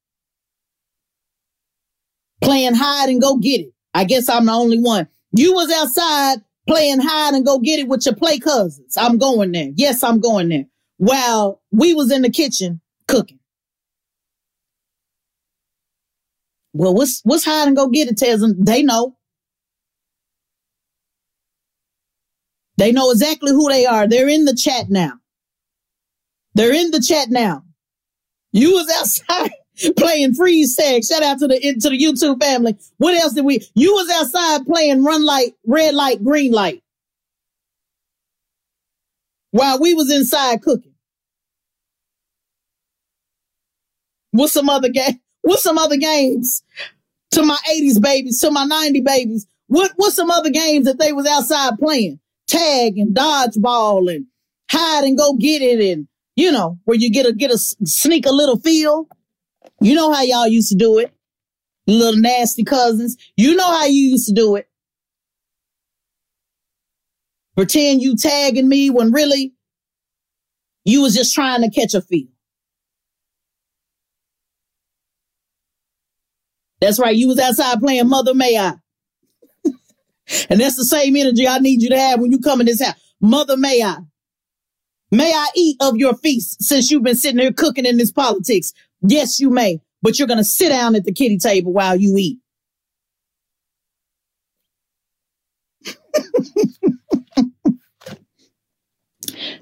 Playing hide and go get it. I guess I'm the only one. You was outside playing hide and go get it with your play cousins. I'm going there. Yes, I'm going there. While we was in the kitchen cooking. Well, what's what's hide and go get it, Tells they know. They know exactly who they are. They're in the chat now. They're in the chat now. You was outside playing freeze tag. Shout out to the to the YouTube family. What else did we? You was outside playing run light, red light, green light, while we was inside cooking. What's some other game? What's some other games to my 80s babies, to my 90 babies? What what's some other games that they was outside playing? Tag and dodgeball and hide and go get it and you know, where you get a get a sneak a little feel. You know how y'all used to do it. Little nasty cousins. You know how you used to do it. Pretend you tagging me when really you was just trying to catch a feel. That's right. You was outside playing Mother May I. and that's the same energy I need you to have when you come in this house. Mother May I. May I eat of your feast since you've been sitting here cooking in this politics? Yes, you may, but you're going to sit down at the kitty table while you eat.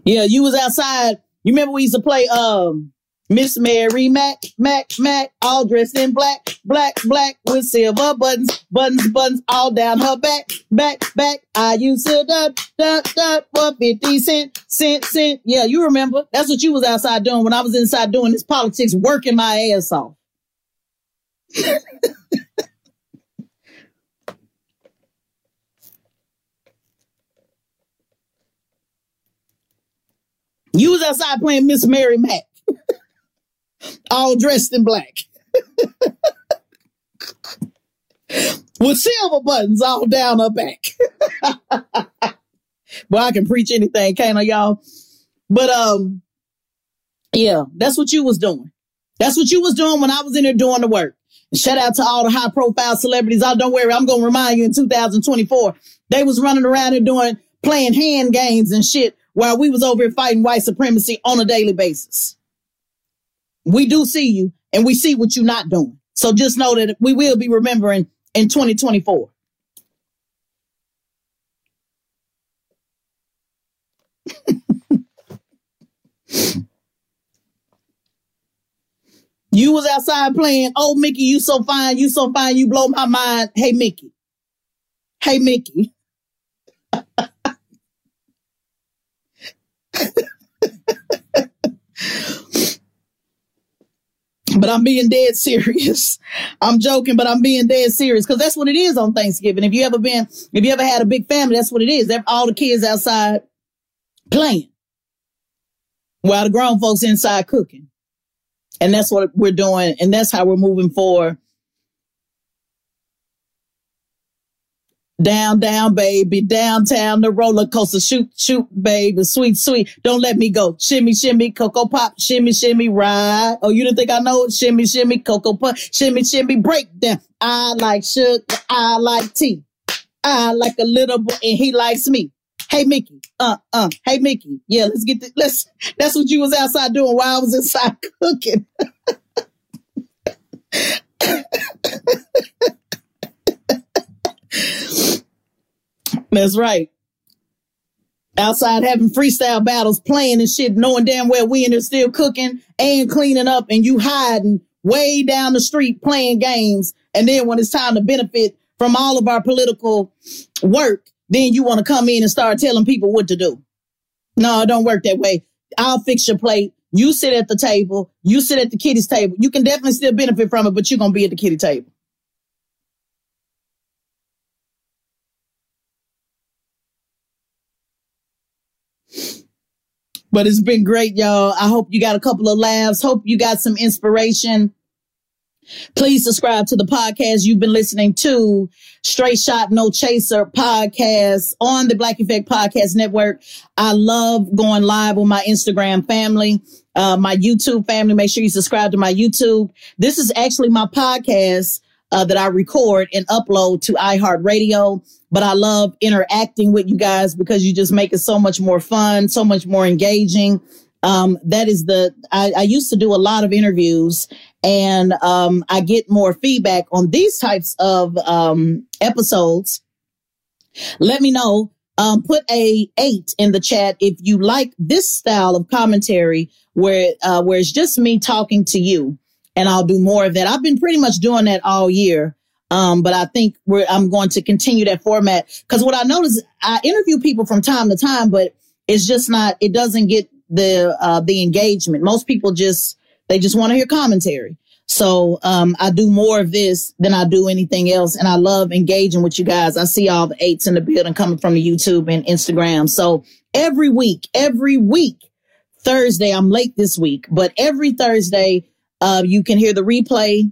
yeah, you was outside. You remember we used to play um Miss Mary Mac, Mac, Mac, all dressed in black, black, black with silver buttons, buttons, buttons all down her back, back, back. I used to dot, dot, dot for 50 cent, cent, cent. Yeah, you remember. That's what you was outside doing when I was inside doing this politics, working my ass off. you was outside playing Miss Mary Mac all dressed in black. With silver buttons all down her back. Well, I can preach anything, can't I, y'all? But um, yeah, that's what you was doing. That's what you was doing when I was in there doing the work. And shout out to all the high profile celebrities. Oh, don't worry, I'm gonna remind you in 2024, they was running around and doing playing hand games and shit while we was over here fighting white supremacy on a daily basis we do see you and we see what you're not doing. So just know that we will be remembering in 2024. you was outside playing, oh Mickey, you so fine, you so fine, you blow my mind. Hey Mickey. Hey Mickey. but I'm being dead serious. I'm joking, but I'm being dead serious because that's what it is on Thanksgiving. If you ever been, if you ever had a big family, that's what it is. All the kids outside playing while the grown folks inside cooking. And that's what we're doing. And that's how we're moving forward Down, down, baby, downtown, the roller coaster, shoot, shoot, baby, sweet, sweet. Don't let me go. Shimmy, shimmy, cocoa pop, shimmy, shimmy, ride. Oh, you didn't think I know? Shimmy, shimmy, cocoa pop, shimmy, shimmy, break down. I like sugar, I like tea. I like a little boy and he likes me. Hey, Mickey, uh, uh, hey, Mickey. Yeah, let's get the, let's, that's what you was outside doing while I was inside cooking. That's right. Outside having freestyle battles, playing and shit, knowing damn well we in there still cooking and cleaning up, and you hiding way down the street playing games. And then when it's time to benefit from all of our political work, then you want to come in and start telling people what to do. No, it don't work that way. I'll fix your plate. You sit at the table. You sit at the kiddies table. You can definitely still benefit from it, but you're going to be at the kiddie table. But it's been great, y'all. I hope you got a couple of laughs. Hope you got some inspiration. Please subscribe to the podcast you've been listening to, Straight Shot No Chaser podcast on the Black Effect Podcast Network. I love going live with my Instagram family, uh, my YouTube family. Make sure you subscribe to my YouTube. This is actually my podcast uh, that I record and upload to iHeartRadio. But I love interacting with you guys because you just make it so much more fun, so much more engaging. Um, that is the, I, I, used to do a lot of interviews and um, I get more feedback on these types of um, episodes. Let me know. Um, put a eight in the chat if you like this style of commentary where, uh, where it's just me talking to you and I'll do more of that. I've been pretty much doing that all year. Um, but I think we're, I'm going to continue that format because what I notice, I interview people from time to time, but it's just not, it doesn't get the, uh, the engagement. Most people just, they just want to hear commentary. So, um, I do more of this than I do anything else. And I love engaging with you guys. I see all the eights in the building coming from the YouTube and Instagram. So every week, every week, Thursday, I'm late this week, but every Thursday, Uh, you can hear the replay.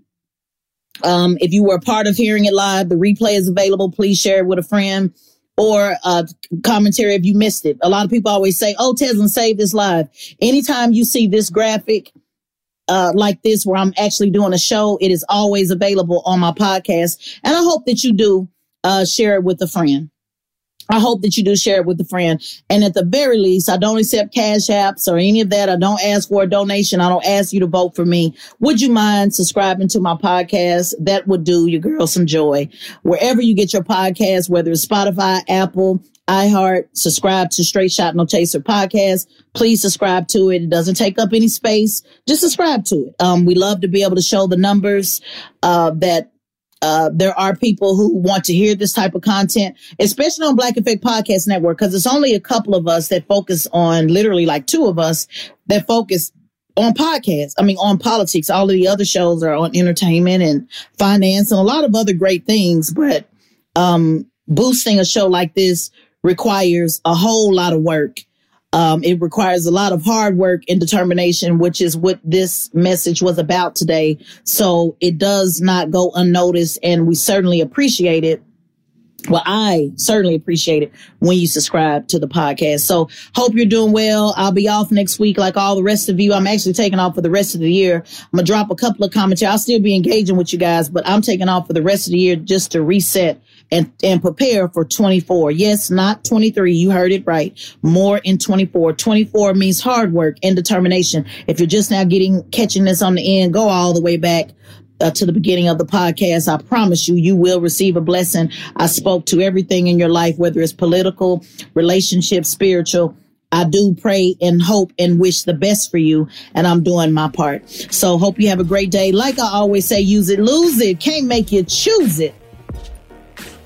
Um, if you were part of hearing it live, the replay is available. Please share it with a friend or uh, commentary if you missed it. A lot of people always say, "Oh, Tezlyn, save this live." Anytime you see this graphic uh, like this, where I'm actually doing a show, it is always available on my podcast, and I hope that you do uh, share it with a friend. I hope that you do share it with a friend. And at the very least, I don't accept cash apps or any of that. I don't ask for a donation. I don't ask you to vote for me. Would you mind subscribing to my podcast? That would do your girl some joy. Wherever you get your podcast, whether it's Spotify, Apple, iHeart, subscribe to Straight Shot No Chaser podcast. Please subscribe to it. It doesn't take up any space. Just subscribe to it. Um, we love to be able to show the numbers, uh, that uh, there are people who want to hear this type of content, especially on Black Effect Podcast Network, because it's only a couple of us that focus on literally like two of us that focus on podcasts. I mean, on politics. All of the other shows are on entertainment and finance and a lot of other great things. But um, boosting a show like this requires a whole lot of work. Um, it requires a lot of hard work and determination, which is what this message was about today. So it does not go unnoticed, and we certainly appreciate it. Well, I certainly appreciate it when you subscribe to the podcast. So hope you're doing well. I'll be off next week like all the rest of you. I'm actually taking off for the rest of the year. I'm gonna drop a couple of commentary. I'll still be engaging with you guys, but I'm taking off for the rest of the year just to reset and, and prepare for 24. Yes, not 23. You heard it right. More in 24. 24 means hard work and determination. If you're just now getting, catching this on the end, go all the way back. Uh, to the beginning of the podcast, I promise you, you will receive a blessing. I spoke to everything in your life, whether it's political, relationship, spiritual. I do pray and hope and wish the best for you, and I'm doing my part. So, hope you have a great day. Like I always say, use it, lose it. Can't make you choose it.